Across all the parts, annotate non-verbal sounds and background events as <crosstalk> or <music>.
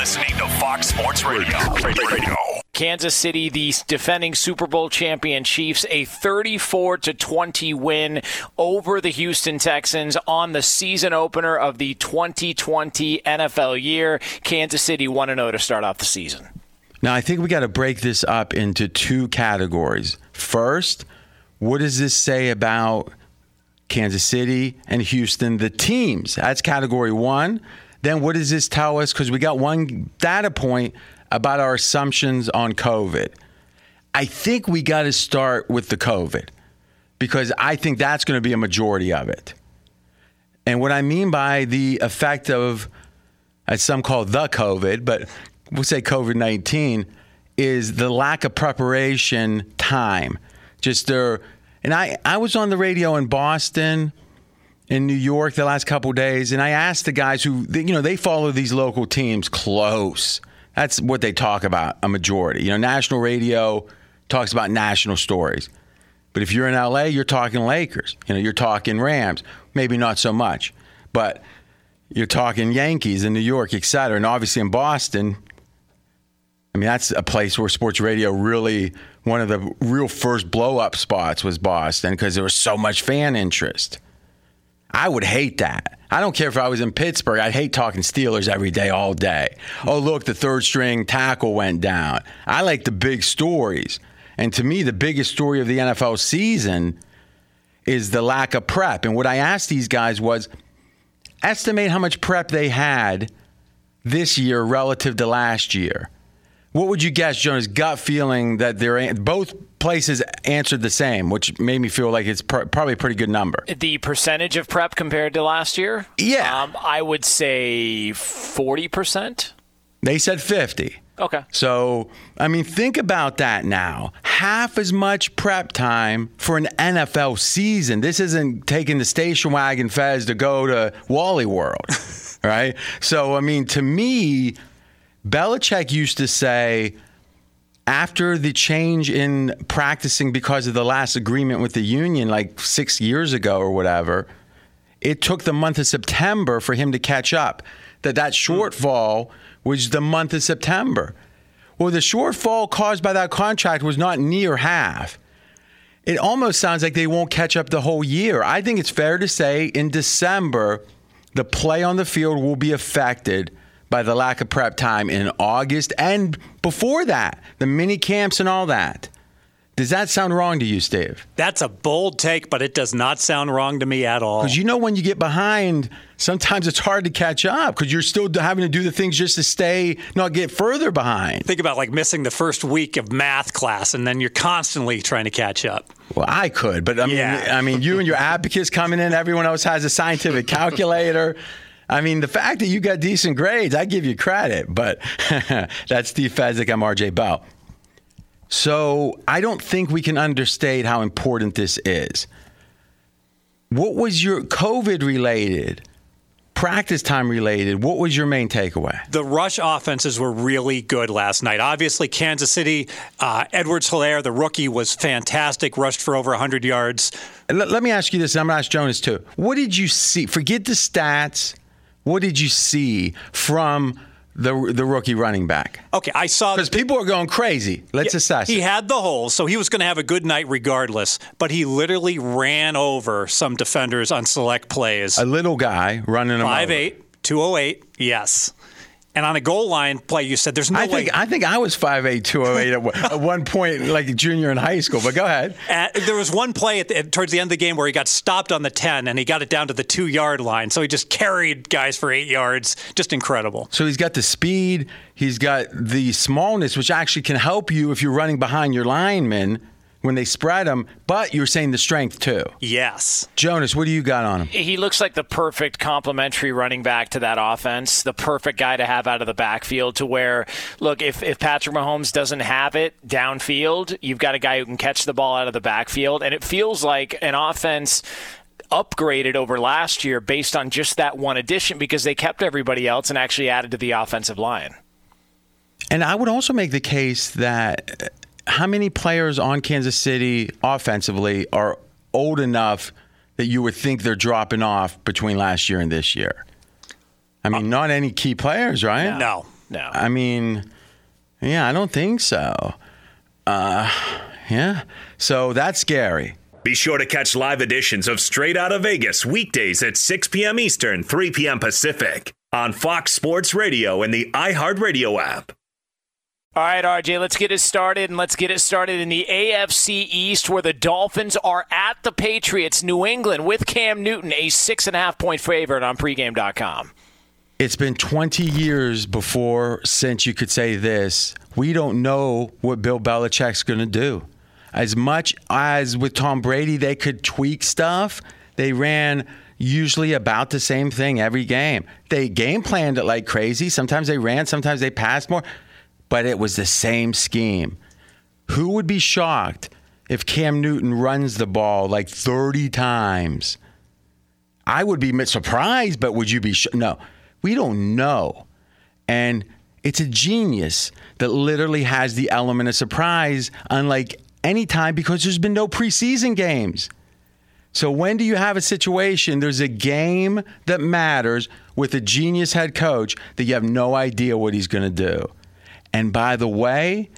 listening to Fox Sports Radio. Radio. Kansas City, the defending Super Bowl champion Chiefs, a 34 to 20 win over the Houston Texans on the season opener of the 2020 NFL year. Kansas City 1 0 to start off the season. Now, I think we got to break this up into two categories. First, what does this say about Kansas City and Houston, the teams? That's category one. Then, what does this tell us? Because we got one data point about our assumptions on COVID. I think we got to start with the COVID because I think that's going to be a majority of it. And what I mean by the effect of, as some call the COVID, but we'll say COVID 19, is the lack of preparation time. Just there. And I, I was on the radio in Boston, in New York the last couple days, and I asked the guys who, you know, they follow these local teams close. That's what they talk about, a majority. You know, national radio talks about national stories. But if you're in LA, you're talking Lakers. You know, you're talking Rams. Maybe not so much. But you're talking Yankees in New York, et cetera. And obviously in Boston, I mean, that's a place where sports radio really, one of the real first blow up spots was Boston because there was so much fan interest. I would hate that. I don't care if I was in Pittsburgh. I'd hate talking Steelers every day, all day. Oh, look, the third string tackle went down. I like the big stories. And to me, the biggest story of the NFL season is the lack of prep. And what I asked these guys was estimate how much prep they had this year relative to last year. What would you guess, Jonas? Gut feeling that they're both places answered the same, which made me feel like it's pr- probably a pretty good number. The percentage of prep compared to last year? Yeah. Um, I would say 40%. They said 50. Okay. So, I mean, think about that now. Half as much prep time for an NFL season. This isn't taking the station wagon Fezz to go to Wally World, <laughs> right? So, I mean, to me, Belichick used to say, after the change in practicing because of the last agreement with the union, like six years ago or whatever, it took the month of September for him to catch up. That that shortfall was the month of September. Well, the shortfall caused by that contract was not near half. It almost sounds like they won't catch up the whole year. I think it's fair to say in December, the play on the field will be affected by the lack of prep time in August and before that, the mini camps and all that. Does that sound wrong to you, Steve? That's a bold take, but it does not sound wrong to me at all. Because you know, when you get behind, sometimes it's hard to catch up because you're still having to do the things just to stay, not get further behind. Think about like missing the first week of math class, and then you're constantly trying to catch up. Well, I could, but I mean, Yeah. I mean, you and your abacus coming in. Everyone else has a scientific <laughs> calculator. I mean, the fact that you got decent grades, I give you credit. But <laughs> that's Steve Fezzik. I'm RJ Bell. So I don't think we can understate how important this is. What was your COVID related, practice time related? What was your main takeaway? The rush offenses were really good last night. Obviously, Kansas City, uh, Edwards-Helaire, the rookie, was fantastic, rushed for over 100 yards. Let, let me ask you this, and I'm going to ask Jonas too. What did you see? Forget the stats. What did you see from the the rookie running back? Okay, I saw Because people are going crazy. Let's assess He it. had the holes, so he was going to have a good night regardless. But he literally ran over some defenders on select plays. a little guy running him over. 5'8", 208, yes. And on a goal line play, you said there's no I way. think I think I was 5'8", 208 at, one- at <laughs> one point, like junior in high school. But go ahead. Uh, there was one play at the, towards the end of the game where he got stopped on the 10 and he got it down to the two yard line. So he just carried guys for eight yards. Just incredible. So he's got the speed. He's got the smallness, which actually can help you if you're running behind your linemen when they spread them. But you're saying the strength too. Yes. Jonas, what do you got on him? He looks like the perfect complementary running back to that offense, the perfect guy to have out of the backfield to where, look, if, if Patrick Mahomes doesn't have it downfield, you've got a guy who can catch the ball out of the backfield. And it feels like an offense upgraded over last year based on just that one addition because they kept everybody else and actually added to the offensive line. And I would also make the case that how many players on Kansas City offensively are old enough that you would think they're dropping off between last year and this year? I mean, not any key players, right? No. No. I mean, yeah, I don't think so. Uh, yeah. So that's scary. Be sure to catch live editions of Straight Out of Vegas weekdays at 6 p.m. Eastern, 3 p.m. Pacific on Fox Sports Radio and the iHeartRadio app. All right, RJ, let's get it started, and let's get it started in the AFC East, where the Dolphins are at the Patriots, New England, with Cam Newton, a six and a half point favorite on pregame.com. It's been 20 years before since you could say this. We don't know what Bill Belichick's going to do. As much as with Tom Brady, they could tweak stuff, they ran usually about the same thing every game. They game planned it like crazy. Sometimes they ran, sometimes they passed more, but it was the same scheme. Who would be shocked if Cam Newton runs the ball like 30 times? I would be surprised, but would you be sh- no? We don't know. And it's a genius that literally has the element of surprise, unlike any time, because there's been no preseason games. So when do you have a situation, there's a game that matters with a genius head coach that you have no idea what he's going to do? And by the way,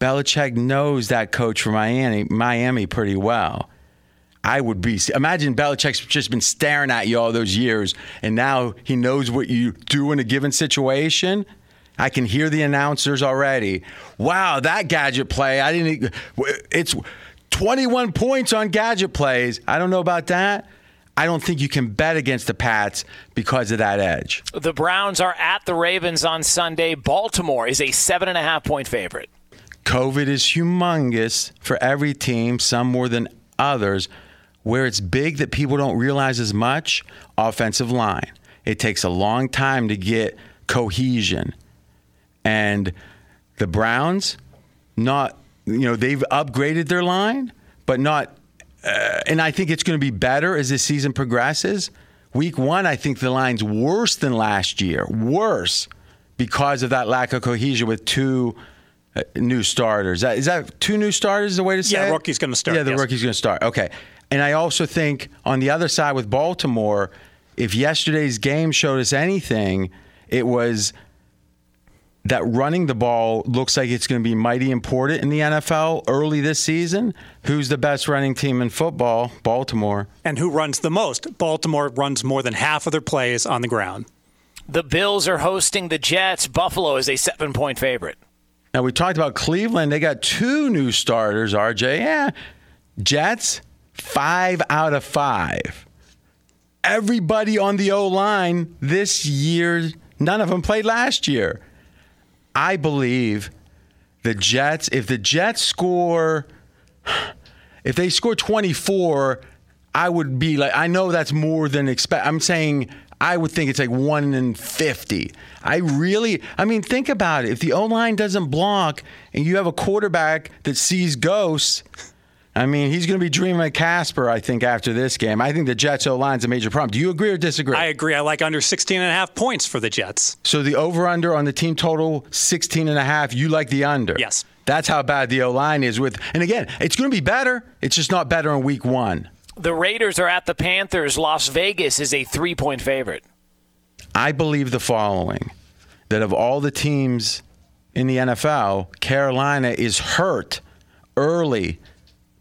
Belichick knows that coach from Miami, Miami pretty well. I would be. Imagine Belichick's just been staring at you all those years, and now he knows what you do in a given situation. I can hear the announcers already. Wow, that gadget play! I didn't. It's 21 points on gadget plays. I don't know about that. I don't think you can bet against the Pats because of that edge. The Browns are at the Ravens on Sunday. Baltimore is a seven and a half point favorite. COVID is humongous for every team, some more than others. Where it's big that people don't realize as much, offensive line. It takes a long time to get cohesion. And the Browns, not, you know, they've upgraded their line, but not, uh, and I think it's going to be better as the season progresses. Week one, I think the line's worse than last year, worse because of that lack of cohesion with two uh, new starters. Is that two new starters? Is the way to say yeah, it? rookie's going to start. Yeah, the yes. rookie's going to start. Okay. And I also think on the other side with Baltimore, if yesterday's game showed us anything, it was that running the ball looks like it's going to be mighty important in the NFL early this season. Who's the best running team in football? Baltimore. And who runs the most? Baltimore runs more than half of their plays on the ground. The Bills are hosting the Jets. Buffalo is a seven point favorite. Now, we talked about Cleveland. They got two new starters, RJ. Yeah. Jets, five out of five. Everybody on the O line this year, none of them played last year. I believe the Jets, if the Jets score, if they score 24, I would be like, I know that's more than expect. I'm saying I would think it's like one in 50. I really, I mean, think about it. If the O line doesn't block and you have a quarterback that sees ghosts, I mean, he's going to be dreaming of Casper, I think, after this game. I think the Jets O line's a major problem. Do you agree or disagree? I agree. I like under 16 and a half points for the Jets. So the over under on the team total 16 and a half, you like the under. Yes. That's how bad the O line is with and again, it's going to be better. It's just not better in week 1. The Raiders are at the Panthers. Las Vegas is a three point favorite. I believe the following that of all the teams in the NFL, Carolina is hurt early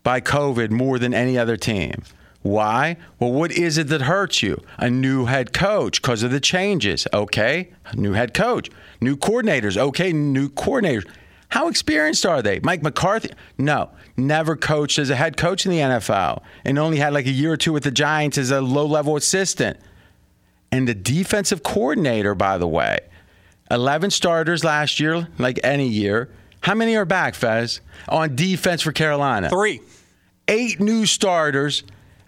by COVID more than any other team. Why? Well, what is it that hurts you? A new head coach because of the changes. Okay, new head coach, new coordinators. Okay, new coordinators. How experienced are they? Mike McCarthy? No, never coached as a head coach in the NFL and only had like a year or two with the Giants as a low level assistant. And the defensive coordinator, by the way, 11 starters last year, like any year. How many are back, Fezz, on defense for Carolina? Three. Eight new starters,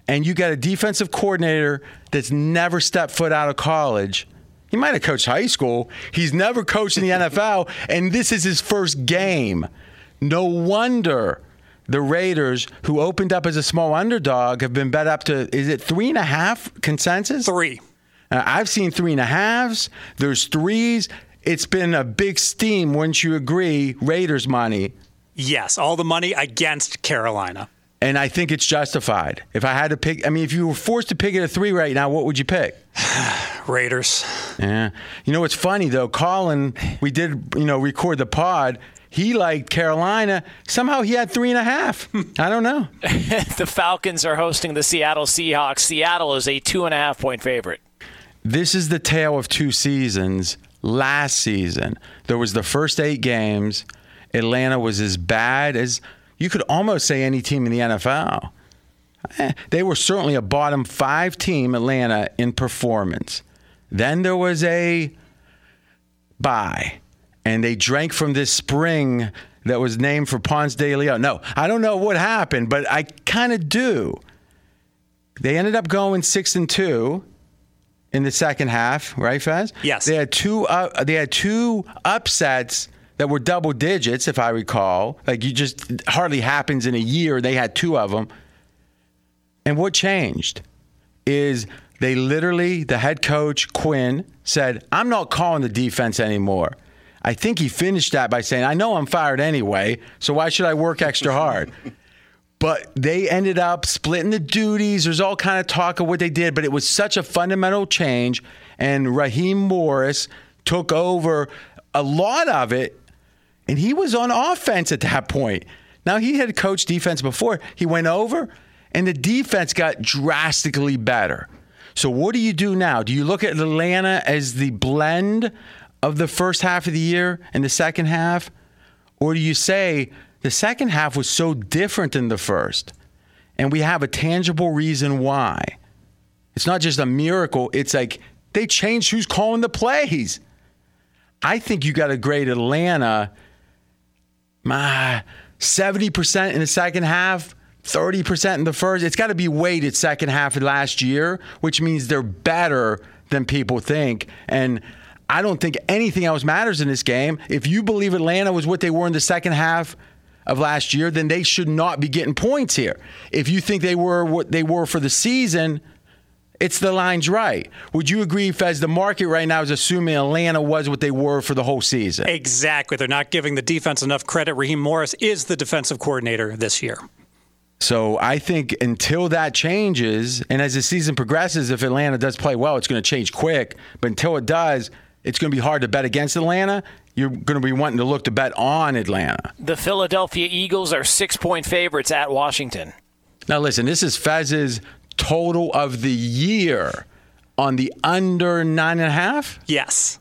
and you got a defensive coordinator that's never stepped foot out of college. He might have coached high school. He's never coached in the <laughs> NFL, and this is his first game. No wonder the Raiders, who opened up as a small underdog, have been bet up to, is it three and a half consensus? Three. Uh, I've seen three and a halves. There's threes. It's been a big steam, wouldn't you agree? Raiders money. Yes, all the money against Carolina. And I think it's justified. If I had to pick, I mean, if you were forced to pick it at three right now, what would you pick? <sighs> Raiders. Yeah. You know what's funny though, Colin, we did, you know, record the pod. He liked Carolina. Somehow he had three and a half. I don't know. <laughs> the Falcons are hosting the Seattle Seahawks. Seattle is a two and a half point favorite. This is the tale of two seasons. Last season, there was the first eight games. Atlanta was as bad as you could almost say any team in the NFL. Eh, they were certainly a bottom five team, Atlanta, in performance. Then there was a bye, and they drank from this spring that was named for Ponce de Leon. No, I don't know what happened, but I kind of do. They ended up going six and two in the second half, right, Fezz? Yes. They had two. Uh, they had two upsets that were double digits, if I recall. Like you just hardly happens in a year. They had two of them. And what changed is they literally, the head coach Quinn said, "I'm not calling the defense anymore." I think he finished that by saying, "I know I'm fired anyway, so why should I work extra hard?" <laughs> but they ended up splitting the duties. There's all kind of talk of what they did, but it was such a fundamental change. And Raheem Morris took over a lot of it, and he was on offense at that point. Now he had coached defense before. He went over, and the defense got drastically better. So what do you do now? Do you look at Atlanta as the blend of the first half of the year and the second half, or do you say? The second half was so different than the first. And we have a tangible reason why. It's not just a miracle, it's like they changed who's calling the plays. I think you got to grade Atlanta my 70% in the second half, 30% in the first. It's got to be weighted second half of last year, which means they're better than people think. And I don't think anything else matters in this game. If you believe Atlanta was what they were in the second half, of last year, then they should not be getting points here. If you think they were what they were for the season, it's the line's right. Would you agree, Fezz? The market right now is assuming Atlanta was what they were for the whole season. Exactly. They're not giving the defense enough credit. Raheem Morris is the defensive coordinator this year. So I think until that changes, and as the season progresses, if Atlanta does play well, it's going to change quick. But until it does, it's going to be hard to bet against Atlanta you're going to be wanting to look to bet on Atlanta. The Philadelphia Eagles are six point favorites at Washington. Now, listen, this is Fezz's total of the year on the under nine and a half? Yes.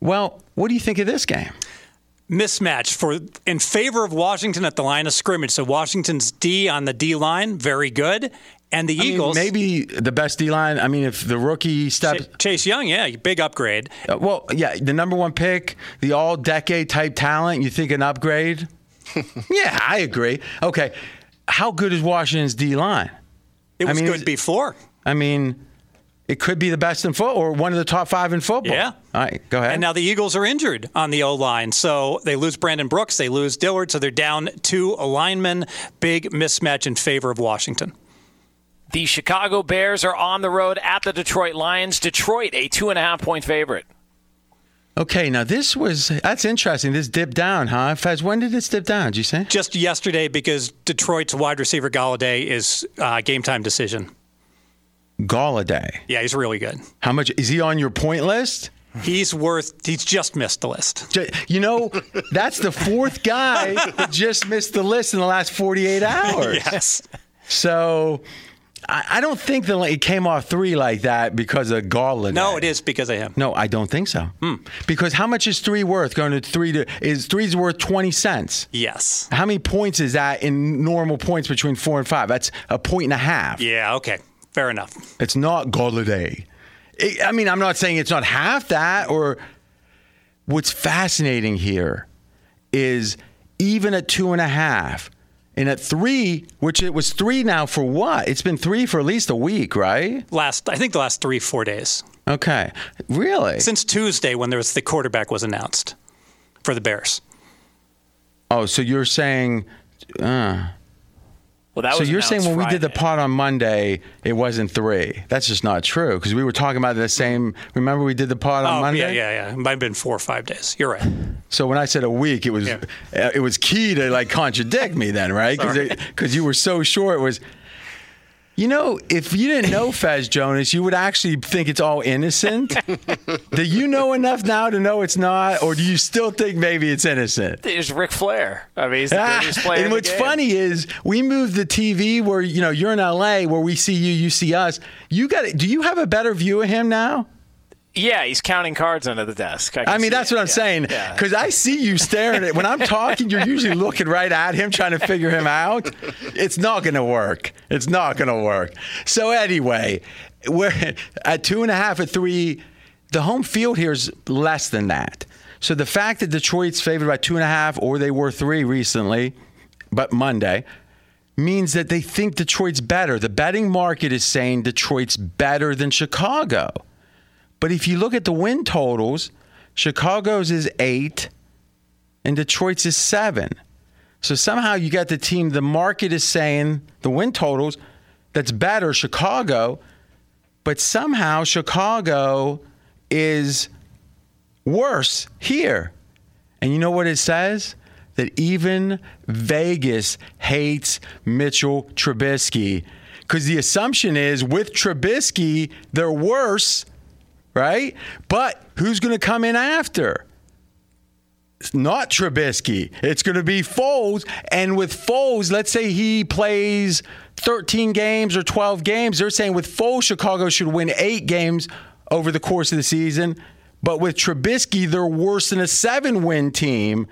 Well, what do you think of this game? Mismatch for in favor of Washington at the line of scrimmage. So Washington's D on the D line, very good. And the I Eagles, mean, maybe the best D line. I mean, if the rookie steps, Chase Young, yeah, big upgrade. Uh, well, yeah, the number one pick, the all-decade type talent. You think an upgrade? <laughs> yeah, I agree. Okay, how good is Washington's D line? It was I mean, good before. I mean, it could be the best in football or one of the top five in football. Yeah. All right, go ahead. And now the Eagles are injured on the O line. So they lose Brandon Brooks, they lose Dillard, so they're down two linemen. Big mismatch in favor of Washington. The Chicago Bears are on the road at the Detroit Lions. Detroit, a two and a half point favorite. Okay, now this was that's interesting. This dipped down, huh? Fezz, when did this dip down? Did you say? Just yesterday, because Detroit's wide receiver Golladay is uh, game time decision. Golladay. Yeah, he's really good. How much is he on your point list? He's worth. He's just missed the list. You know, that's the fourth guy that just missed the list in the last 48 hours. <laughs> yes. So I, don't think that it came off three like that because of Golladay. No, it is because of him. No, I don't think so. Hmm. Because how much is three worth? Going to three to is three's worth twenty cents. Yes. How many points is that in normal points between four and five? That's a point and a half. Yeah. Okay. Fair enough. It's not Golladay. I mean, I'm not saying it's not half that. Or what's fascinating here is even at two and a half and at three, which it was three now for what? It's been three for at least a week, right? Last, I think the last three, four days. Okay. Really? Since Tuesday when there was the quarterback was announced for the Bears. Oh, so you're saying. Uh, well, so you're saying when Friday. we did the pod on Monday, it wasn't three. That's just not true because we were talking about the same. Remember we did the pod on oh, Monday? Yeah, yeah, yeah. It might have been four or five days. You're right. So when I said a week, it was Yeah. uh, it was key to like contradict me then, right? Because you were so sure it was. You know, if you didn't know Fezz Jonas, you would actually think it's all innocent. <laughs> do you know enough now to know it's not, or do you still think maybe it's innocent? There's Ric Flair. I mean, he's the Ah, greatest player. in and the what's game. funny is we moved the TV where you know you're in LA where we see you, you see us. You got it. Do you have a better view of him now? Yeah, he's counting cards under the desk. can I mean, that's it. what I'm Yeah, saying. yeah. Because I see you staring at when I'm talking, you're usually looking right at him, trying to figure him out. It's not going to work. It's not going to work. So anyway, we're <laughs> at two and a half at three. The home field here is less than that. So the fact that Detroit's favored by two and a half, or they were three recently, but Monday. Means that they think Detroit's better. The betting market is saying Detroit's better than Chicago. But if you look at the win totals, Chicago's is eight and Detroit's is seven. So somehow you got the team, the market is saying the win totals that's better, Chicago, but somehow Chicago is worse here. And you know what it says? That even Vegas hates Mitchell Trubisky. Because the assumption is with Trubisky, they're worse, right? But who's going to come in after? It's not Trubisky. It's going to be Foles. And with Foles, let's say he plays 13 games or 12 games. They're saying with Foles, Chicago should win eight games over the course of the season. But with Trubisky, they're worse than a seven win team.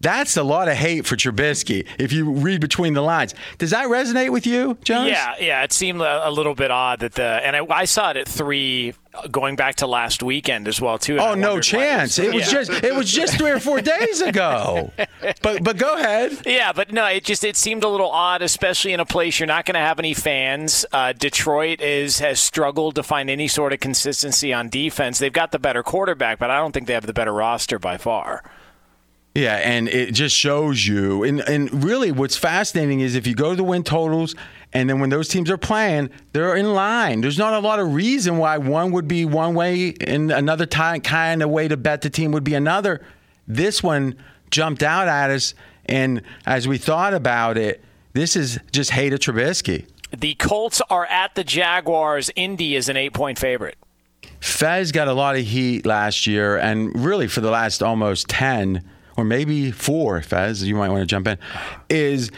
That's a lot of hate for Trubisky if you read between the lines. Does that resonate with you, Jonas? Yeah, yeah. It seemed a, a little bit odd that the and I, I saw it at three, uh, going back to last weekend as well too. Oh no chance! It was yeah. just it was just three or four days ago. <laughs> But but go ahead. Yeah, but no, it just it seemed a little odd, especially in a place you're not going to have any fans. Uh, Detroit is has struggled to find any sort of consistency on defense. They've got the better quarterback, but I don't think they have the better roster by far. Yeah, and it just shows you. And and really, what's fascinating is if you go to the win totals, and then when those teams are playing, they're in line. There's not a lot of reason why one would be one way and another time kind of way to bet the team would be another. This one jumped out at us, and as we thought about it, this is just hate of Trubisky. The Colts are at the Jaguars. Indy is an eight point favorite. Fezz got a lot of heat last year, and really for the last almost 10 or maybe four, Fezz, you might want to jump in, is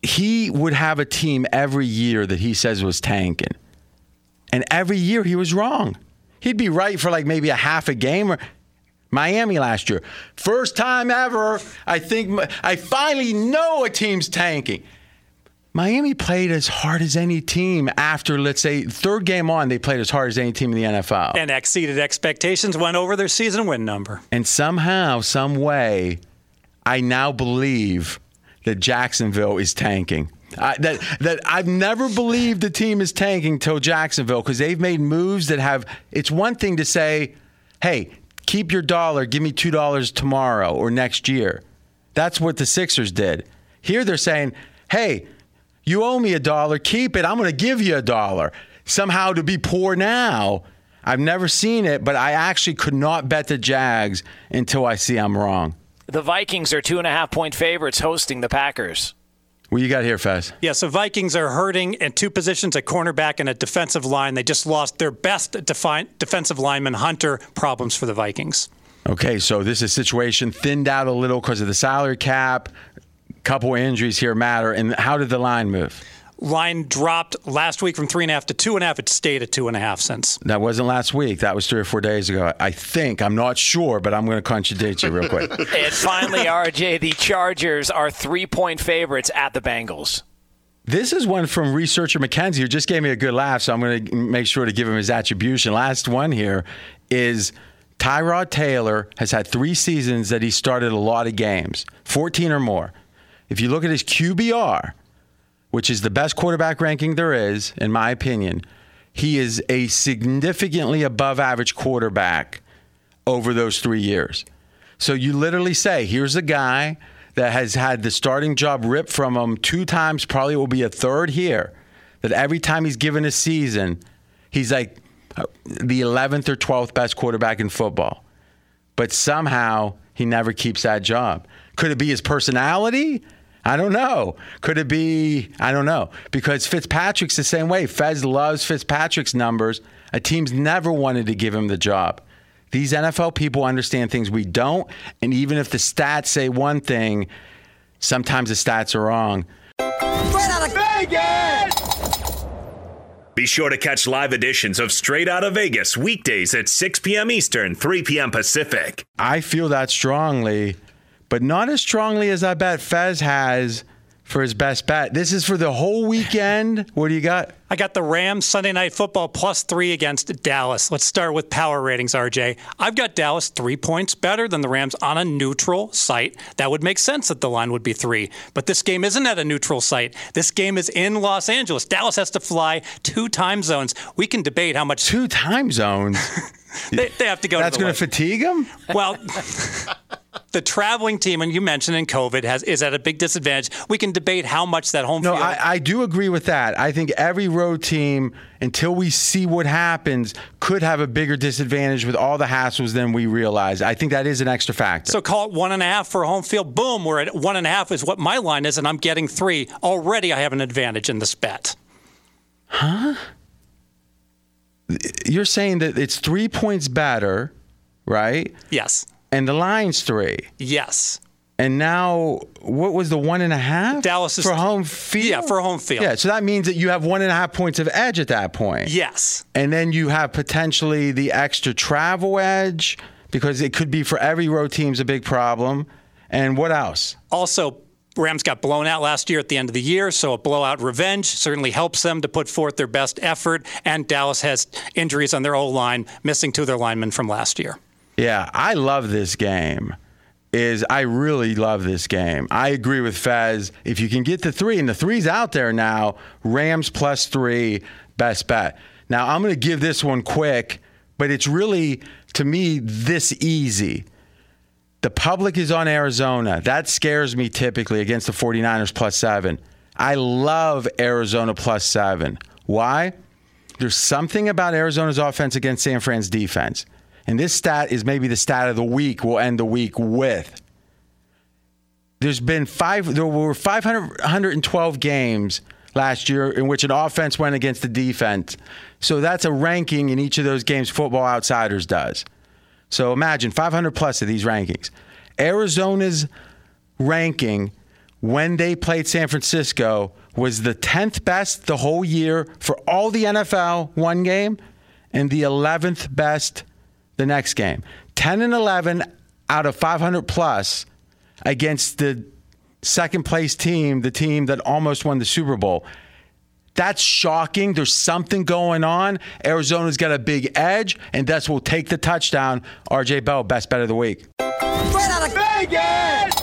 he would have a team every year that he says was tanking. And every year he was wrong. He'd be right for like maybe a half a game or Miami last year. First time ever, I think I finally know a team's tanking. Miami played as hard as any team after, let's say, third game on, they played as hard as any team in the NFL. And exceeded expectations, went over their season win number. And somehow, some way, I now believe that Jacksonville is tanking. I, that that I've never believed the team is tanking till Jacksonville because they've made moves that have. It's one thing to say, "Hey, keep your dollar, give me two dollars tomorrow or next year." That's what the Sixers did. Here they're saying, "Hey, you owe me a dollar, keep it. I'm going to give you a dollar." Somehow to be poor now. I've never seen it, but I actually could not bet the Jags until I see I'm wrong. The Vikings are two and a half point favorites hosting the Packers. What you got here, Fezz? Yeah, so Vikings are hurting in two positions a cornerback and a defensive line. They just lost their best defi- defensive lineman, Hunter. Problems for the Vikings. Okay, so this is a situation thinned out a little because of the salary cap. Couple injuries here matter. And how did the line move? Line dropped last week from three and a half to two and a half. It stayed at two and a half since. That wasn't last week. That was three or four days ago. I think. I'm not sure, but I'm going to contradict you real quick. <laughs> And finally, RJ, the Chargers are three point favorites at the Bengals. This is one from researcher McKenzie who just gave me a good laugh, so I'm going to make sure to give him his attribution. Last one here is Tyrod Taylor has had three seasons that he started a lot of games, 14 or more. If you look at his QBR, which is the best quarterback ranking there is, in my opinion, he is a significantly above average quarterback over those three years. So you literally say, here's a guy that has had the starting job ripped from him two times, probably will be a third here, that every time he's given a season, he's like uh, the 11th or 12th best quarterback in football. but somehow he never keeps that job. Could it be his personality? I don't know. Could it be? I don't know. Because Fitzpatrick's the same way. Fezz loves Fitzpatrick's numbers. A team's never wanted to give him the job. These NFL people understand things we don't. And even if the stats say one thing, sometimes the stats are wrong. Straight out of Vegas! Be sure to catch live editions of Straight Out of Vegas weekdays at 6 p.m. Eastern, 3 p.m. Pacific. I feel that strongly, but not as strongly as I bet Fezz has for his best bet. This is for the whole weekend. What do you got? I got the Rams Sunday Night Football plus three against Dallas. Let's start with power ratings, RJ. I've got Dallas three points better than the Rams on a neutral site. That would make sense that the line would be three. But this game isn't at a neutral site. This game is in Los Angeles. Dallas has to fly two time zones. We can debate how much. Two time zones. <laughs> they, they have to go. That's going to fatigue them. Well. <laughs> the traveling team, and you mentioned in COVID, has is at a big disadvantage. We can debate how much that home no, field. I, I do agree with that. I think every road team, until we see what happens, could have a bigger disadvantage with all the hassles than we realize. I think that is an extra factor. So call it one and a half for home field. Boom, we're at one and a half is what my line is, and I'm getting three. Already, I have an advantage in this bet. Huh? You're saying that it's three points better, right? Yes. And the line's three. Yes. And now, what was the one and a half? Dallas is for home field. Yeah, for home field. Yeah, so that means that you have one and a half points of edge at that point. Yes. And then you have potentially the extra travel edge because it could be for every road team's a big problem. And what else? Also, Rams got blown out last year at the end of the year, so a blowout revenge certainly helps them to put forth their best effort. And Dallas has injuries on their O line, missing two of their linemen from last year. Yeah, I love this game. Is I really love this game. I agree with Fezz. If you can get the three, and the three's out there now, Rams plus three, best bet. Now I'm going to give this one quick, but it's really to me this easy. The public is on Arizona. That scares me typically against the 49ers plus seven. I love Arizona plus seven. Why? There's something about Arizona's offense against San Fran's defense. And this stat is maybe the stat of the week we'll end the week with. There's been five, there were 512 games last year in which an offense went against the defense. So that's a ranking in each of those games Football Outsiders does. So imagine 500 plus of these rankings. Arizona's ranking when they played San Francisco was the 10th best the whole year for all the NFL one game and the 11th best the next game. 10 and 11 out of 500 plus against the second place team, the team that almost won the Super Bowl. That's shocking. There's something going on. Arizona's got a big edge, and that's will take the touchdown. RJ Bell, best bet of the week. Straight out of Vegas!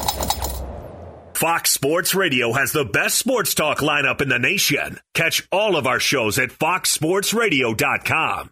Fox Sports Radio has the best sports talk lineup in the nation. Catch all of our shows at foxsportsradio.com.